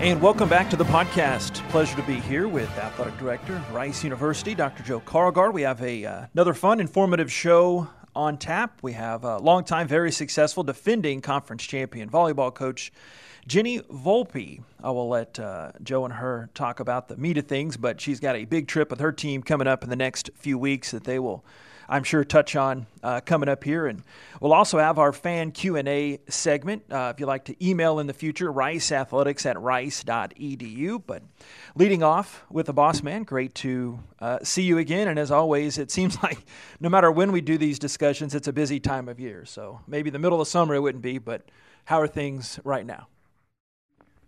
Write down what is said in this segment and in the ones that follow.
And welcome back to the podcast. Pleasure to be here with Athletic Director, Rice University, Dr. Joe Karlgaard. We have a uh, another fun, informative show on tap. We have a longtime, very successful defending conference champion volleyball coach Genny Volpe. I will let uh, Joe and her talk about the meat of things, but she's got a big trip with her team coming up in the next few weeks that they will I'm sure touch on uh, coming up here. And we'll also have our fan Q&A segment. Uh, if you'd like to email in the future, riceathletics at rice.edu. But leading off with the boss man, great to uh, see you again. And as always, it seems like no matter when we do these discussions, it's a busy time of year. So maybe the middle of summer it wouldn't be, but how are things right now?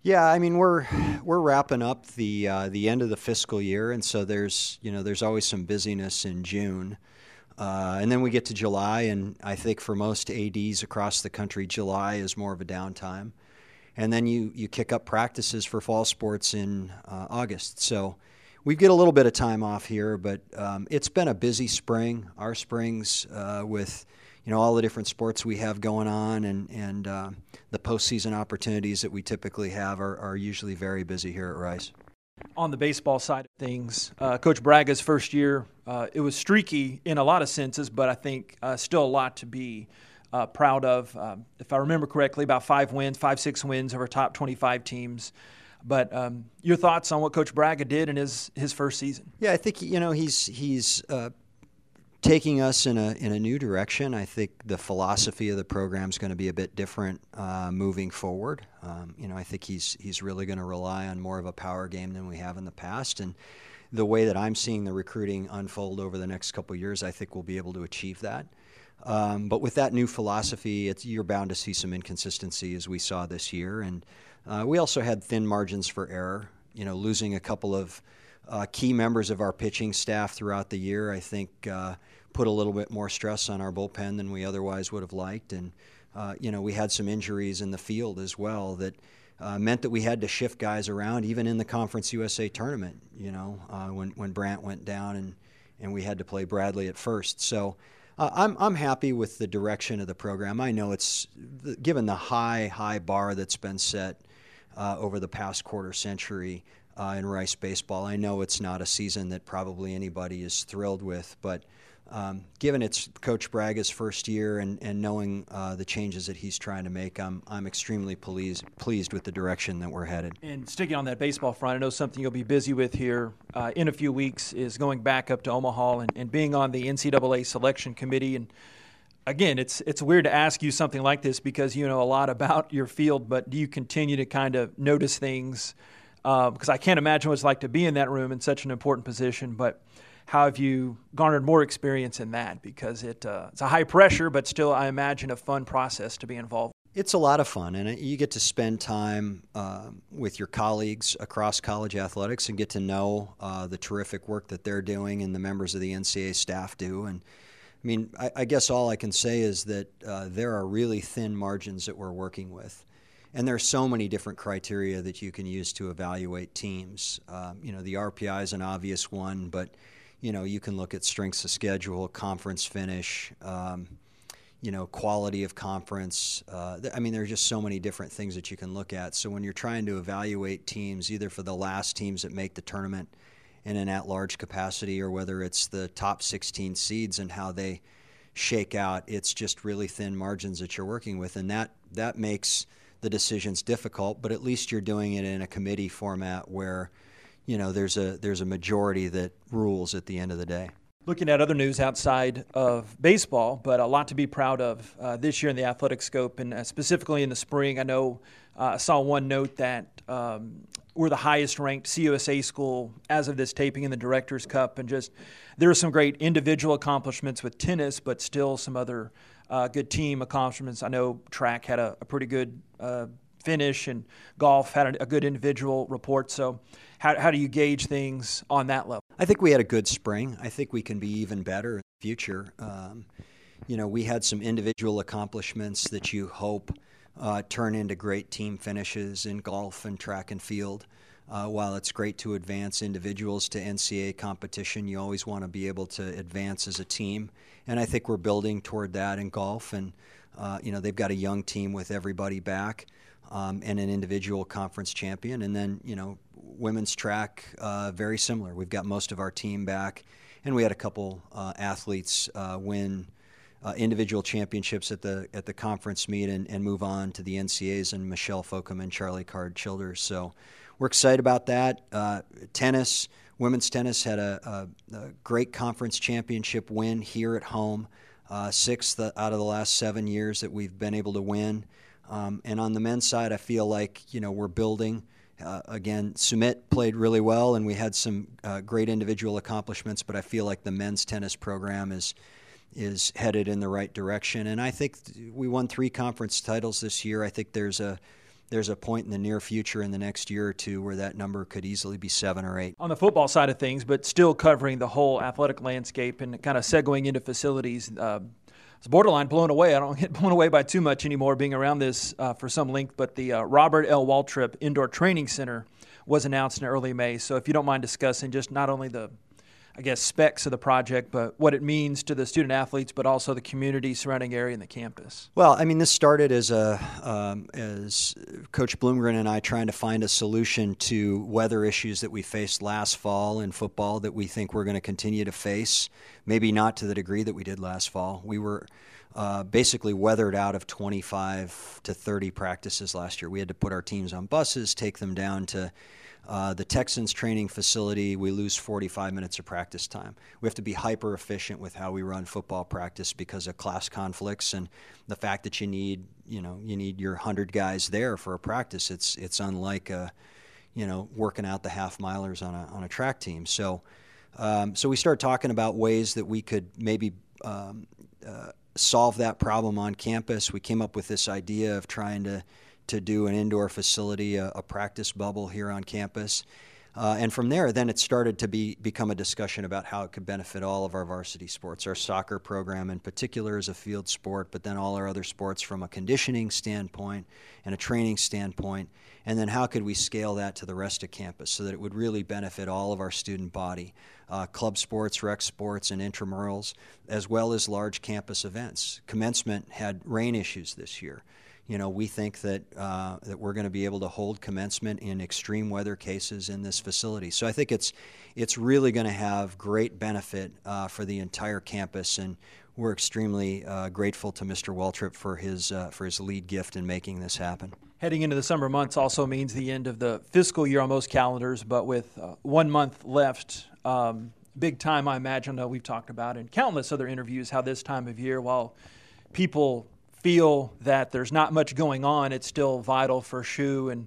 Yeah, I mean we're we're wrapping up the uh, the end of the fiscal year, and so there's you know there's always some busyness in June. Uh, and then we get to July, and I think for most ADs across the country, July is more of a downtime. And then you, you kick up practices for fall sports in uh, August. So we get a little bit of time off here, but um, it's been a busy spring. Our springs uh, with you know all the different sports we have going on and and uh, the postseason opportunities that we typically have are, are usually very busy here at Rice on the baseball side of things, uh, Coach Bragga's first year, uh, it was streaky in a lot of senses, but I think uh, still a lot to be uh, proud of. Um, if I remember correctly, about five wins, five, six wins over top 25 teams. But um, your thoughts on what Coach Bragga did in his, his first season? Yeah, I think you know he's he's uh, taking us in a in a new direction. I think the philosophy of the program is going to be a bit different uh, moving forward. Um, you know, I think he's he's really going to rely on more of a power game than we have in the past, and the way that I'm seeing the recruiting unfold over the next couple years, I think we'll be able to achieve that. Um, but with that new philosophy, you're bound to see some inconsistency as we saw this year, and uh, we also had thin margins for error. You know, losing a couple of uh, key members of our pitching staff throughout the year, I think, uh, put a little bit more stress on our bullpen than we otherwise would have liked. And, uh, you know, we had some injuries in the field as well that uh, meant that we had to shift guys around, even in the Conference USA tournament, you know, uh, when, when Brant went down and, and we had to play Bradley at first. So, uh, I'm, I'm happy with the direction of the program. I know it's given the high, high bar that's been set uh, over the past quarter century uh, in Rice baseball. I know it's not a season that probably anybody is thrilled with, but um, given it's Coach Bragga's first year and, and knowing uh, the changes that he's trying to make, I'm, I'm extremely pleased, pleased with the direction that we're headed. And sticking on that baseball front, I know something you'll be busy with here uh, in a few weeks is going back up to Omaha and, and being on the NCAA selection committee. And again, it's it's weird to ask you something like this because you know a lot about your field, but do you continue to kind of notice things? Because um, I can't imagine what it's like to be in that room in such an important position. But how have you garnered more experience in that? Because it, uh, it's a high pressure, but still, I imagine, a fun process to be involved. It's a lot of fun, and you get to spend time uh, with your colleagues across college athletics and get to know uh, the terrific work that they're doing and the members of the NCAA staff do. And I mean, I, I guess all I can say is that uh, there are really thin margins that we're working with and there are so many different criteria that you can use to evaluate teams. Um, you know, the RPI is an obvious one, but you know, you can look at strengths of schedule, conference finish, um, you know, quality of conference. Uh, th- I mean, there are just so many different things that you can look at. So when you're trying to evaluate teams, either for the last teams that make the tournament in an at-large capacity, or whether it's the top 16 seeds and how they shake out, it's just really thin margins that you're working with, and that that makes the decision's difficult, but at least you're doing it in a committee format where, you know, there's a there's a majority that rules at the end of the day. Looking at other news outside of baseball, but a lot to be proud of uh, this year in the athletic scope, and uh, specifically in the spring. I know uh, I saw one note that um, we're the highest ranked CUSA school as of this taping in the Directors Cup, and just there are some great individual accomplishments with tennis, but still some other uh, good team accomplishments. I know track had a, a pretty good uh, finish, and golf had a, a, good individual report. So, how, how do you gauge things on that level? I think we had a good spring. I think we can be even better in the future. Um, you know, we had some individual accomplishments that you hope uh, turn into great team finishes in golf and track and field. Uh, while it's great to advance individuals to NCAA competition, you always want to be able to advance as a team. And I think we're building toward that in golf. And, uh, you know, they've got a young team with everybody back. um, and an individual conference champion. And then, you know, women's track, uh, very similar. We've got most of our team back, and we had a couple uh, athletes uh, win. Uh, individual championships at the at the conference meet and, and move on to the NCAAs and Michelle Fokum and Charlie Card Childers. So we're excited about that. Uh, tennis, women's tennis had a, a, a, great conference championship win here at home, uh, sixth out of the last seven years that we've been able to win. Um, and on the men's side, I feel like you know we're building. Uh, again, Sumit played really well, and we had some uh, great individual accomplishments. But I feel like the men's tennis program is is headed in the right direction. And I think we won three conference titles this year. I think there's a there's a point in the near future in the next year or two where that number could easily be seven or eight. On the football side of things, but still covering the whole athletic landscape and kind of segueing into facilities. Uh, it's borderline blown away. I don't get blown away by too much anymore being around this uh, for some length, but the uh, Robert L. Waltrip Indoor Training Center was announced in early May. So if you don't mind discussing just not only the I guess, specs of the project, but what it means to the student athletes, but also the community surrounding area and the campus. Well, I mean, this started as a um, as Coach Bloomgren and I trying to find a solution to weather issues that we faced last fall in football that we think we're going to continue to face. Maybe not to the degree that we did last fall. We were. Uh, basically weathered out of 25 to 30 practices last year. We had to put our teams on buses, take them down to uh, the Texans training facility, we lose 45 minutes of practice time. We have to be hyper efficient with how we run football practice because of class conflicts and the fact that you need, you know, you need your 100 guys there for a practice. It's it's unlike, a, you know, working out the half milers on a on a track team. So, um, so we start talking about ways that we could maybe. Um, uh, solve that problem on campus. We came up with this idea of trying to to do an indoor facility, a, a practice bubble here on campus. Uh, and from there, then it started to be become a discussion about how it could benefit all of our varsity sports. Our soccer program, in particular, is a field sport, but then all our other sports from a conditioning standpoint and a training standpoint. And then how could we scale that to the rest of campus so that it would really benefit all of our student body, uh, club sports, rec sports, and intramurals, as well as large campus events. Commencement had rain issues this year you know, we think that uh, that we're going to be able to hold commencement in extreme weather cases in this facility. So I think it's it's really going to have great benefit uh, for the entire campus, and we're extremely uh, grateful to Mr. Waltrip for his uh, for his lead gift in making this happen. Heading into the summer months also means the end of the fiscal year on most calendars, but with uh, one month left. Um, big time, I imagine. we've talked about in countless other interviews how this time of year, while people feel that there's not much going on, it's still vital for Shu and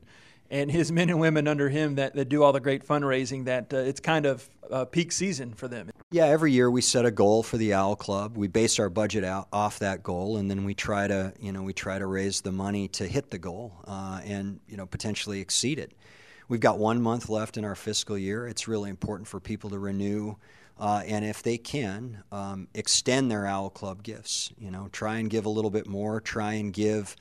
and his men and women under him that, that do all the great fundraising that uh, it's kind of uh, peak season for them. Yeah, every year we set a goal for the Owl Club. We base our budget out off that goal, and then we try to, you know, we try to raise the money to hit the goal uh, and, you know, potentially exceed it. We've got one month left in our fiscal year. It's really important for people to renew uh, and if they can, um, extend their Owl Club gifts. You know, try and give a little bit more. Try and give,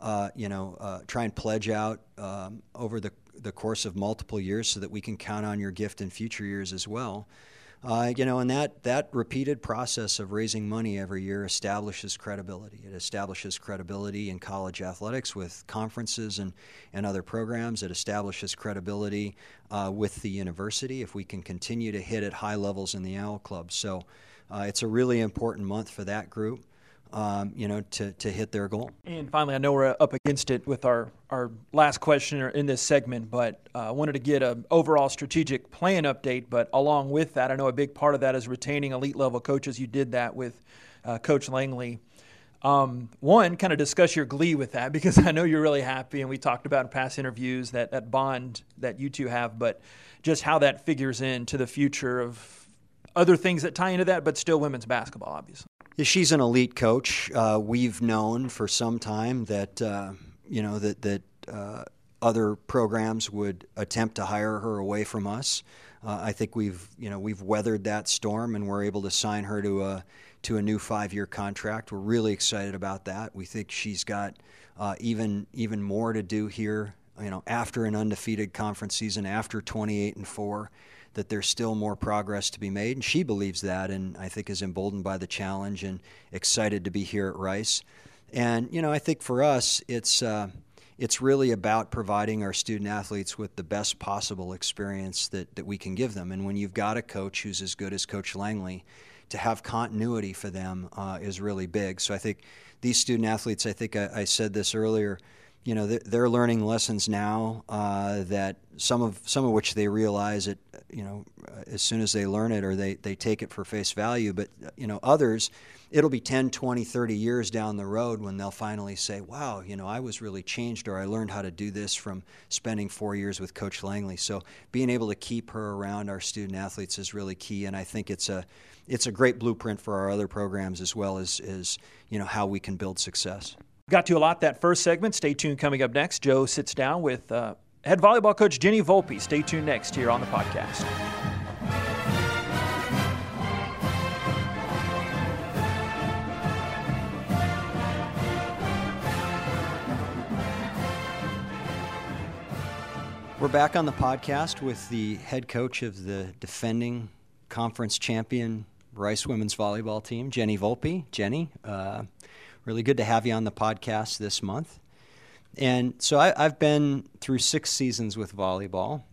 uh, you know, uh, try and pledge out um, over the the course of multiple years, so that we can count on your gift in future years as well. Uh, you know, and that, that repeated process of raising money every year establishes credibility. It establishes credibility in college athletics with conferences and, and other programs. It establishes credibility uh, with the university if we can continue to hit at high levels in the OWL Club. So uh, it's a really important month for that group um, you know, to, to hit their goal. And finally, I know we're up against it with our, our last question in this segment, but uh, I wanted to get an overall strategic plan update. But along with that, I know a big part of that is retaining elite level coaches. You did that with uh, Coach Langley. Um, one, kind of discuss your glee with that because I know you're really happy, and we talked about in past interviews that, that bond that you two have, but just how that figures into the future of other things that tie into that, but still women's basketball, obviously. She's an elite coach. Uh, we've known for some time that uh, you know that that uh, other programs would attempt to hire her away from us. Uh, I think we've you know we've weathered that storm and we're able to sign her to a to a new five-year contract. We're really excited about that. We think she's got uh, even even more to do here. You know, after an undefeated conference season, after 28 and four that there's still more progress to be made. And she believes that, and I think is emboldened by the challenge and excited to be here at Rice. And you know, I think for us, it's uh, it's really about providing our student athletes with the best possible experience that, that we can give them. And when you've got a coach who's as good as Coach Langley, to have continuity for them uh, is really big. So I think these student athletes, I think I, I said this earlier, you know, they're, learning lessons now uh, that some of some of which they realize it, you know, as soon as they learn it or they, they take it for face value. But you know, others it'll be 10, 20, 30 years down the road when they'll finally say, wow, you know, I was really changed or I learned how to do this from spending four years with Coach Langley. So being able to keep her around our student athletes is really key. And I think it's a, it's a great blueprint for our other programs as well as, as you know, how we can build success. Got to a lot that first segment. Stay tuned. Coming up next, Joe sits down with uh, head volleyball coach Genny Volpe. Stay tuned next here on the podcast. We're back on the podcast with the head coach of the defending conference champion Rice women's volleyball team, Genny Volpe. Jenny, uh, really good to have you on the podcast this month. And so I, have been through six seasons with volleyball.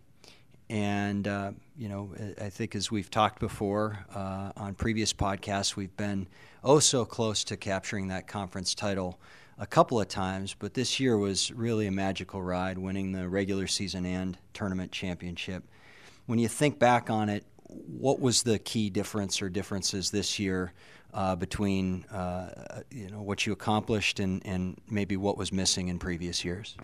And, uh, you know, I think as we've talked before uh, on previous podcasts, we've been oh so close to capturing that conference title a couple of times, but this year was really a magical ride, winning the regular season and tournament championship. When you think back on it, what was the key difference or differences this year uh, between uh, you know what you accomplished and, and maybe what was missing in previous years?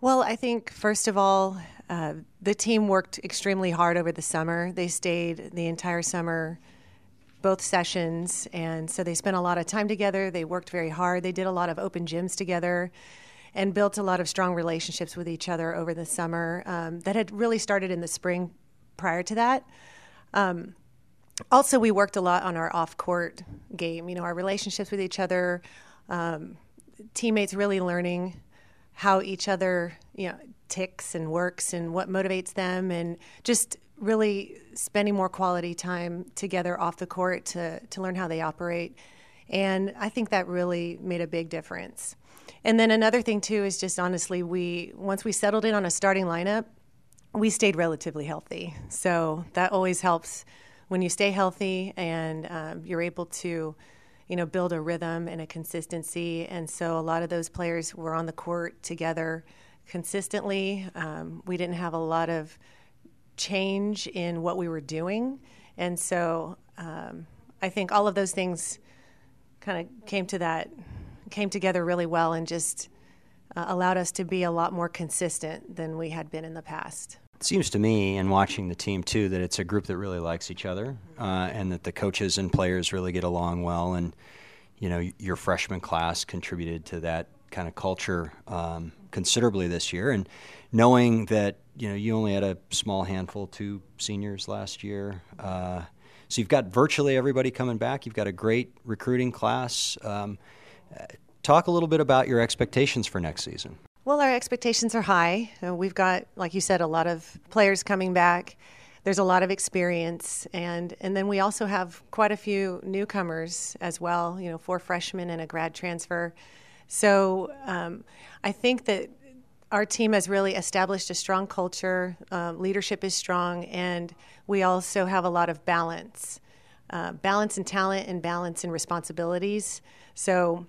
Well, I think first of all, uh, the team worked extremely hard over the summer. They stayed the entire summer both sessions. And so they spent a lot of time together. They worked very hard. They did a lot of open gyms together and built a lot of strong relationships with each other over the summer um, that had really started in the spring prior to that. Um, also, we worked a lot on our off court game, you know, our relationships with each other, um, teammates really learning how each other, you know, ticks and works and what motivates them, and just really spending more quality time together off the court to, to learn how they operate. And I think that really made a big difference. And then another thing too is just honestly, we once we settled in on a starting lineup, we stayed relatively healthy. So that always helps when you stay healthy and um, you're able to, you know, build a rhythm and a consistency. And so a lot of those players were on the court together consistently. Um, we didn't have a lot of change in what we were doing. And so um, I think all of those things kind of came to that, came together really well and just uh, allowed us to be a lot more consistent than we had been in the past. It seems to me, in watching the team too, that it's a group that really likes each other, uh, and that the coaches and players really get along well. And you know, your freshman class contributed to that kind of culture um, considerably this year. And knowing that you know you only had a small handful, two seniors last year. Uh, so you've got virtually everybody coming back. You've got a great recruiting class. Um, talk a little bit about your expectations for next season. Well, our expectations are high. Uh, we've got, like you said, a lot of players coming back. There's a lot of experience, and and then we also have quite a few newcomers as well. You know, four freshmen and a grad transfer. So um, I think that our team has really established a strong culture. Um, leadership is strong, and we also have a lot of balance, uh, balance in talent and balance in responsibilities. So,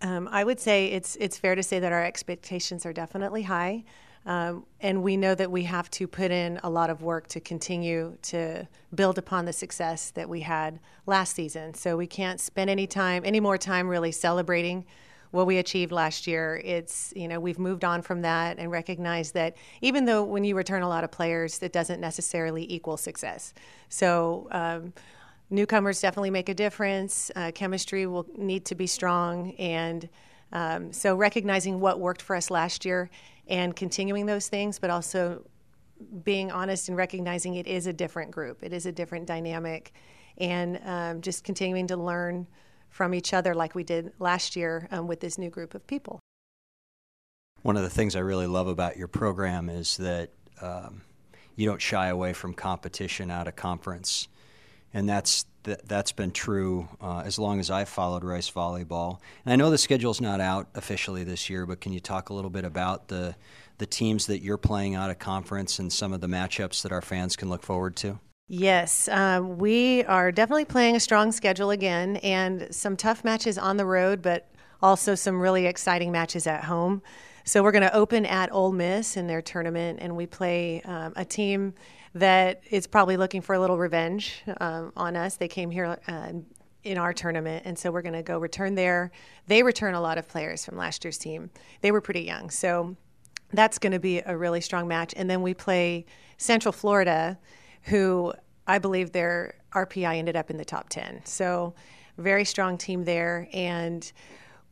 um, I would say it's it's fair to say that our expectations are definitely high, um, and we know that we have to put in a lot of work to continue to build upon the success that we had last season. So we can't spend any time, any more time, really celebrating what we achieved last year. It's, you know, we've moved on from that and recognize that even though when you return a lot of players, it doesn't necessarily equal success. So, um, newcomers definitely make a difference. Uh, chemistry will need to be strong. And um, so, recognizing what worked for us last year and continuing those things, but also being honest and recognizing it is a different group, it is a different dynamic, and um, just continuing to learn from each other like we did last year um, with this new group of people. One of the things I really love about your program is that um, you don't shy away from competition out of conference. And that's th- that's been true uh, as long as I've followed Rice volleyball. And I know the schedule's not out officially this year, but can you talk a little bit about the the teams that you're playing out of conference and some of the matchups that our fans can look forward to? Yes, uh, we are definitely playing a strong schedule again, and some tough matches on the road, but also some really exciting matches at home. So we're going to open at Ole Miss in their tournament, and we play um, a team that is probably looking for a little revenge um, on us. They came here uh, in our tournament, and so we're going to go return there. They return a lot of players from last year's team. They were pretty young, so that's going to be a really strong match. And then we play Central Florida who I believe their RPI ended up in the top 10. So, very strong team there. And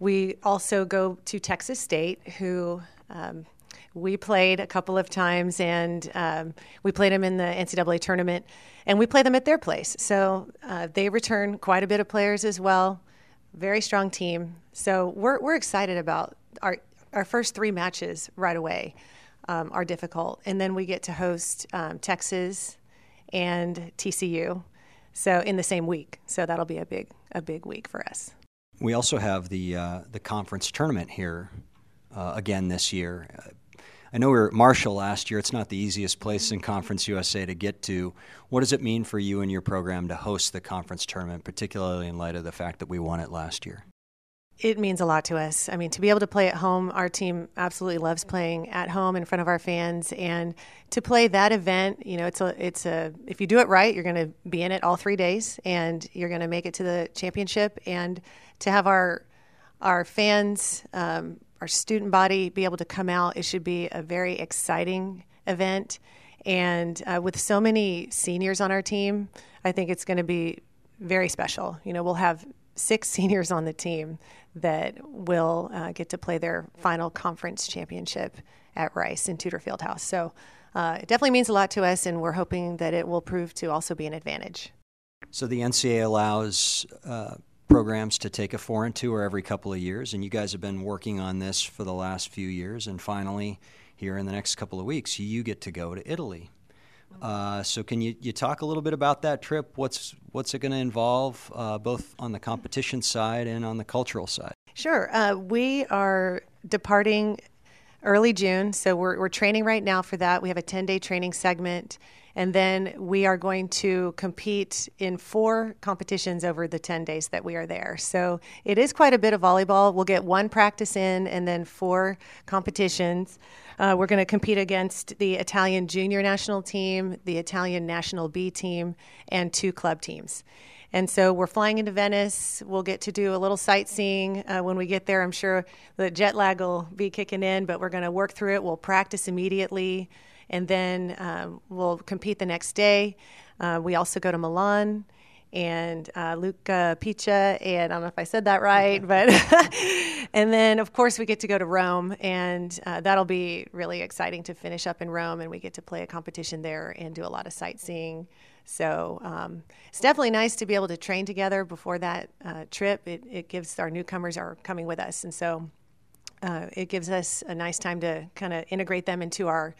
we also go to Texas State, who um, we played a couple of times, and um, we played them in the NCAA tournament, and we play them at their place. So, uh, they return quite a bit of players as well. Very strong team. So, we're, we're excited about our, our first three matches right away. Um, are difficult, and then we get to host um, Texas, and TCU. So in the same week. So that'll be a big a big week for us. We also have the uh, the conference tournament here uh, again this year. I know we were at Marshall last year. It's not the easiest place in Conference USA to get to. What does it mean for you and your program to host the conference tournament, particularly in light of the fact that we won it last year? it means a lot to us. I mean, to be able to play at home, our team absolutely loves playing at home in front of our fans, and to play that event, you know, it's a, it's a. If you do it right, you're going to be in it all three days, and you're going to make it to the championship. And to have our our fans, um, our student body, be able to come out, it should be a very exciting event. And uh, with so many seniors on our team, I think it's going to be very special. You know, we'll have six seniors on the team that will uh, get to play their final conference championship at Rice in Tudor Fieldhouse. So uh, it definitely means a lot to us, and we're hoping that it will prove to also be an advantage. So the NCAA allows uh, programs to take a foreign tour every couple of years, and you guys have been working on this for the last few years, and finally, here in the next couple of weeks, you get to go to Italy. Uh, so can you, you talk a little bit about that trip? What's what's it going to involve, uh, both on the competition side and on the cultural side? Sure. Uh, we are departing early June, so we're we're training right now for that. We have a ten day training segment. And then we are going to compete in four competitions over the 10 days that we are there. So it is quite a bit of volleyball. We'll get one practice in and then four competitions. Uh, we're going to compete against the Italian junior national team, the Italian national B team, and two club teams. And so we're flying into Venice. We'll get to do a little sightseeing uh, when we get there. I'm sure the jet lag will be kicking in, but we're going to work through it. We'll practice immediately, and then um, we'll compete the next day. Uh, we also go to Milan and uh, Luca Piccia, and I don't know if I said that right, but and then of course we get to go to Rome, and uh, that'll be really exciting to finish up in Rome, and we get to play a competition there and do a lot of sightseeing. So um, it's definitely nice to be able to train together before that uh, trip. It, it gives our newcomers are coming with us, and so uh, it gives us a nice time to kind of integrate them into our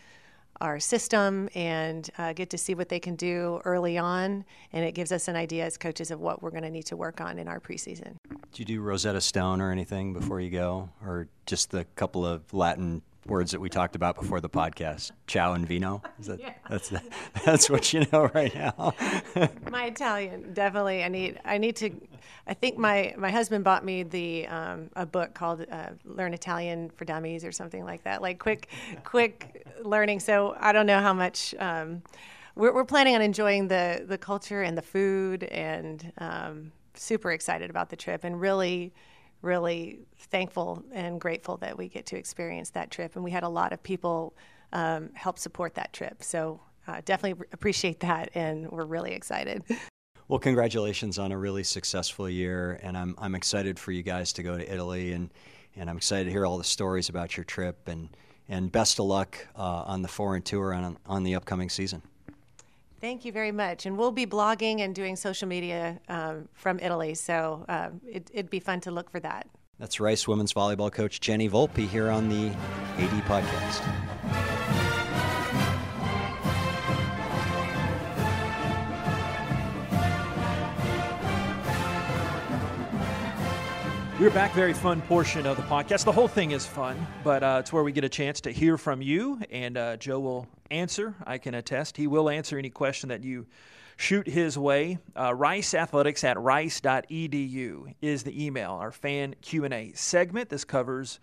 our system and uh, get to see what they can do early on. And it gives us an idea as coaches of what we're going to need to work on in our preseason. Do you do Rosetta Stone or anything before you go, or just the couple of Latin words that we talked about before the podcast. Ciao and vino. That, yeah. That's that's what you know right now. my Italian, definitely. I need I need to. I think my my husband bought me the um, a book called uh, Learn Italian for Dummies or something like that. Like quick quick learning. So I don't know how much. Um, we're, we're planning on enjoying the the culture and the food and um, super excited about the trip and really really thankful and grateful that we get to experience that trip. And we had a lot of people um, help support that trip. So uh, definitely appreciate that, and we're really excited. Well, congratulations on a really successful year, and I'm I'm excited for you guys to go to Italy, and and I'm excited to hear all the stories about your trip, and and best of luck uh, on the foreign tour and on, on the upcoming season. Thank you very much. And we'll be blogging and doing social media um, from Italy, so uh, it, would be fun to look for that. That's Rice women's volleyball coach Genny Volpe here on the AD podcast. We're back. Very fun portion of the podcast. The whole thing is fun, but uh, it's where we get a chance to hear from you, and uh, Joe will answer. I can attest. He will answer any question that you shoot his way. Uh, Rice Athletics at rice.edu is the email. Our fan Q and A segment. This covers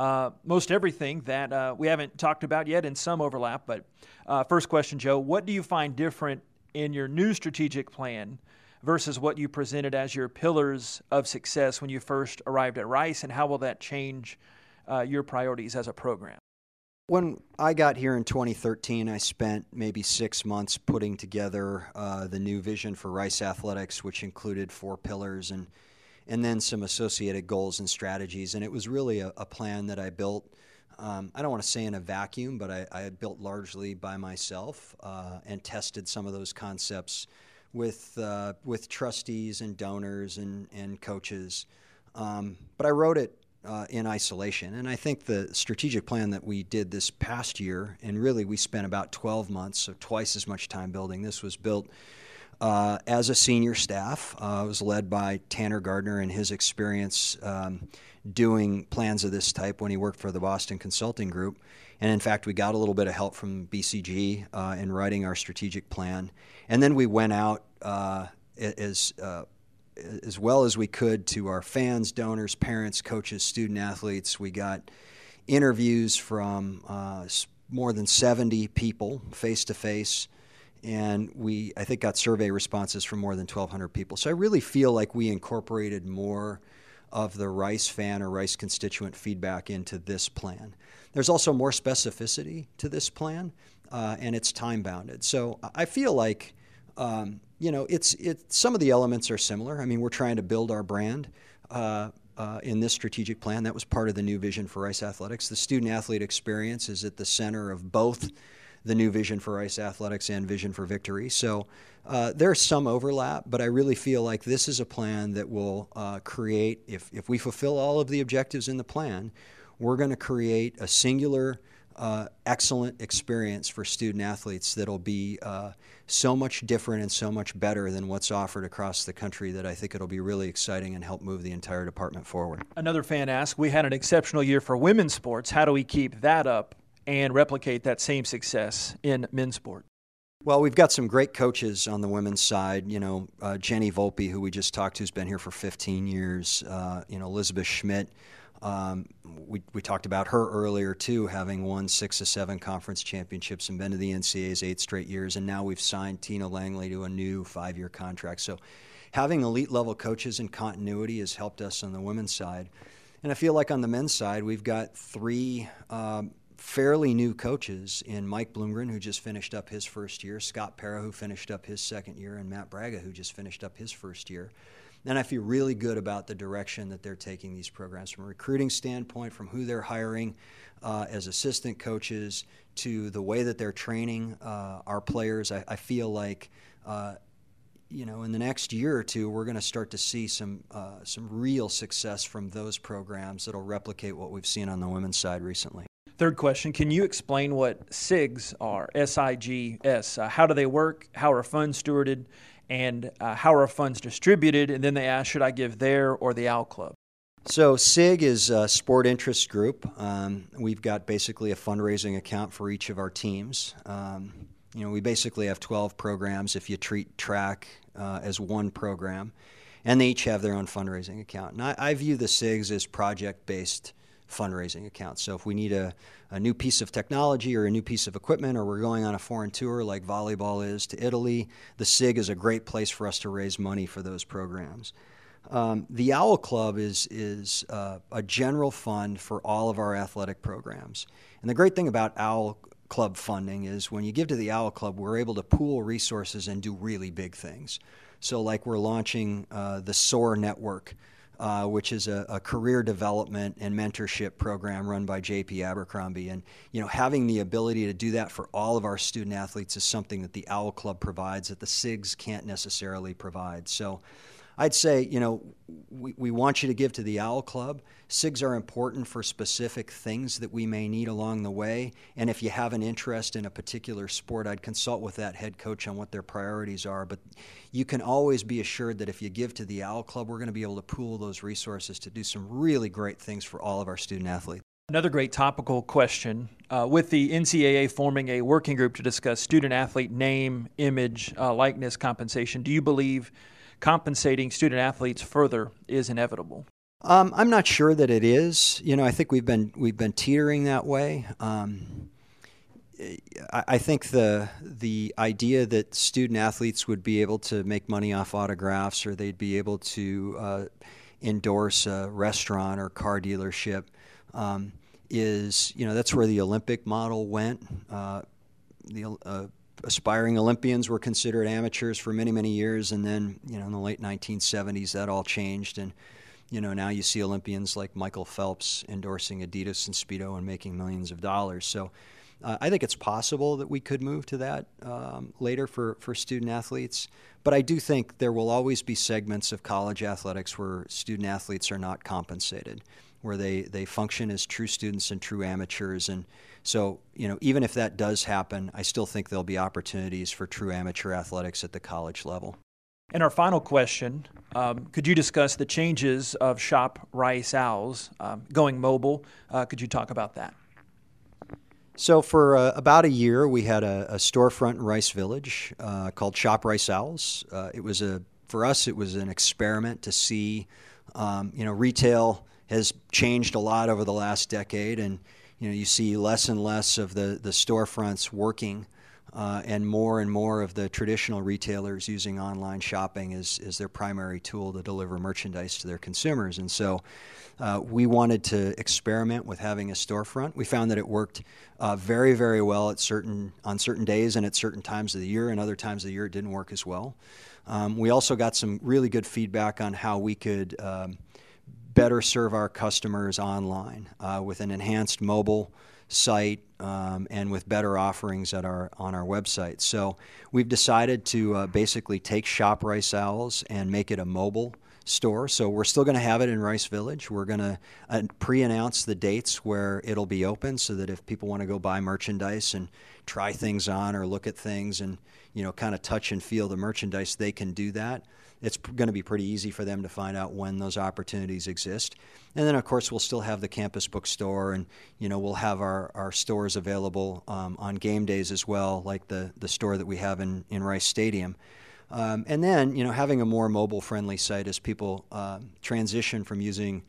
uh, most everything that uh, we haven't talked about yet, in some overlap. But uh, first question, Joe: What do you find different in your new strategic plan? Versus what you presented as your pillars of success when you first arrived at Rice, and how will that change uh, your priorities as a program? When I got here in 2013, I spent maybe six months putting together uh, the new vision for Rice Athletics, which included four pillars and and then some associated goals and strategies. And it was really a, a plan that I built. Um, I don't want to say in a vacuum, but I, I built largely by myself uh, and tested some of those concepts with uh, with trustees and donors and and coaches. Um, but I wrote it uh, in isolation, and I think the strategic plan that we did this past year, and really we spent about 12 months, so twice as much time building. This was built. Uh, as a senior staff, uh, was led by Tanner Gardner and his experience um, doing plans of this type when he worked for the Boston Consulting Group. And in fact, we got a little bit of help from BCG uh, in writing our strategic plan. And then we went out uh, as uh, as well as we could to our fans, donors, parents, coaches, student athletes. We got interviews from uh, more than 70 people face to face. And we, I think, got survey responses from more than 1,200 people. So I really feel like we incorporated more of the Rice fan or Rice constituent feedback into this plan. There's also more specificity to this plan, uh, and it's time bounded. So I feel like, um, you know, it's it. Some of the elements are similar. I mean, we're trying to build our brand. Uh, uh, in this strategic plan, that was part of the new vision for Rice Athletics. The student athlete experience is at the center of both the new vision for Rice Athletics and Vision for Victory. So uh, there's some overlap, but I really feel like this is a plan that will uh, create, if, if we fulfill all of the objectives in the plan, we're going to create a singular, uh, excellent experience for student athletes that'll be uh, so much different and so much better than what's offered across the country that I think it'll be really exciting and help move the entire department forward. Another fan asked We had an exceptional year for women's sports. How do we keep that up and replicate that same success in men's sport? Well, we've got some great coaches on the women's side. You know, uh, Genny Volpe, who we just talked to, has been here for 15 years. Uh, you know, Elizabeth Schmidt, um, we, we talked about her earlier too, having won six or seven conference championships and been to the NCAA's eight straight years, and now we've signed Tina Langley to a new five-year contract. So, having elite level coaches and continuity has helped us on the women's side, and I feel like on the men's side we've got three. Um, fairly new coaches in Mike Bloomgren, who just finished up his first year, Scott Pera, who finished up his second year, and Matt Bragga, who just finished up his first year. And I feel really good about the direction that they're taking these programs from a recruiting standpoint, from who they're hiring uh, as assistant coaches to the way that they're training uh, our players. I, I feel like. Uh, you know, in the next year or two, we're going to start to see some uh, some real success from those programs that'll replicate what we've seen on the women's side recently. Third question: Can you explain what SIGs are? S I G S. Uh, how do they work? How are funds stewarded? and uh, how are funds distributed? And then they ask, should I give there or the Owl Club? So SIG is a sport interest group. Um, we've got basically a fundraising account for each of our teams. Um, you know, we basically have 12 programs if you treat track uh, as one program, and they each have their own fundraising account. And I, I view the SIGs as project-based fundraising accounts. So if we need a, a new piece of technology or a new piece of equipment, or we're going on a foreign tour like volleyball is to Italy, the SIG is a great place for us to raise money for those programs. Um, the Owl Club is is uh, a general fund for all of our athletic programs. And the great thing about Owl Club funding is when you give to the Owl Club, we're able to pool resources and do really big things. So, like we're launching uh, the SOAR network uh, which is a, a, career development and mentorship program run by JP Abercrombie. And you know, having the ability to do that for all of our student athletes is something that the Owl Club provides that the SIGs can't necessarily provide. So. I'd say, you know, we, we want you to give to the Owl Club. SIGs are important for specific things that we may need along the way. And if you have an interest in a particular sport, I'd consult with that head coach on what their priorities are. But you can always be assured that if you give to the Owl Club, we're going to be able to pool those resources to do some really great things for all of our student athletes. Another great topical question. Uh, with the NCAA forming a working group to discuss student athlete name, image, uh, likeness compensation, do you believe compensating student athletes further is inevitable? Um, I'm not sure that it is. You know, I think we've been we've been teetering that way. Um, I, think the the idea that student athletes would be able to make money off autographs or they'd be able to uh, endorse a restaurant or car dealership um, is you know that's where the Olympic model went. Uh, the uh, aspiring Olympians were considered amateurs for many many years, and then you know in the late 1970s that all changed, and you know now you see Olympians like Michael Phelps endorsing Adidas and Speedo and making millions of dollars. So. Uh, I think it's possible that we could move to that um, later for, for student athletes, but I do think there will always be segments of college athletics where student athletes are not compensated where they, they function as true students and true amateurs. And so, you know, even if that does happen, I still think there'll be opportunities for true amateur athletics at the college level. And our final question um, could you discuss the changes of Shop Rice Owls um, going mobile? Uh, could you talk about that? So, for uh, about a year, we had a, a storefront in Rice Village uh, called Shop Rice Owls. Uh, it was a, for us, it was an experiment to see, um, you know, retail has changed a lot over the last decade, and you know you see less and less of the the storefronts working. Uh, and more and more of the traditional retailers using online shopping as, as their primary tool to deliver merchandise to their consumers. And so uh, we wanted to experiment with having a storefront. We found that it worked uh, very, very well at certain, on certain days and at certain times of the year, and other times of the year it didn't work as well. Um, we also got some really good feedback on how we could. Um, better serve our customers online uh, with an enhanced mobile site um, and with better offerings at our on our website. So we've decided to uh, basically take Shop Rice Owls and make it a mobile store. So we're still going to have it in Rice Village. We're going to uh, pre-announce the dates where it'll be open, so that if people want to go buy merchandise and try things on or look at things and you know kind of touch and feel the merchandise, they can do that it's going to be pretty easy for them to find out when those opportunities exist. And then, of course, we'll still have the campus bookstore, and you know we'll have our, our stores available um, on game days as well, like the the store that we have in in Rice Stadium. Um, and then, you know, having a more mobile-friendly site as people uh, transition from using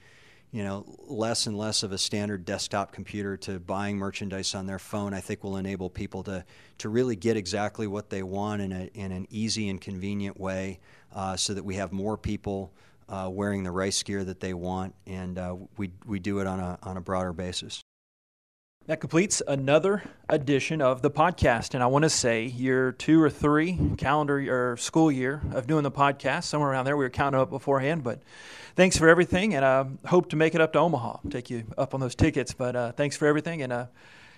you know, less and less of a standard desktop computer to buying merchandise on their phone, I think will enable people to, to really get exactly what they want in, a, in an easy and convenient way uh, so that we have more people uh, wearing the race gear that they want and uh, we, we do it on a, on a broader basis. That completes another edition of the podcast. And I want to say year two or three, calendar or school year of doing the podcast, somewhere around there. We were counting up beforehand, but thanks for everything. And I hope to make it up to Omaha, take you up on those tickets. But uh, thanks for everything and uh,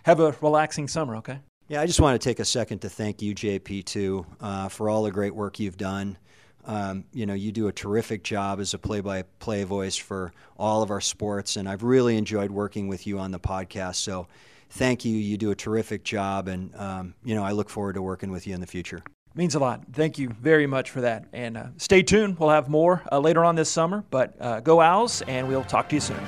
have a relaxing summer, okay? Yeah, I just want to take a second to thank you, JP, too, uh, for all the great work you've done. Um, you know, you do a terrific job as a play-by-play voice for all of our sports, and I've really enjoyed working with you on the podcast. So, thank you. You do a terrific job, and um, you know, I look forward to working with you in the future. Means a lot. Thank you very much for that. And uh, stay tuned. We'll have more uh, later on this summer. But uh, go Owls, and we'll talk to you soon.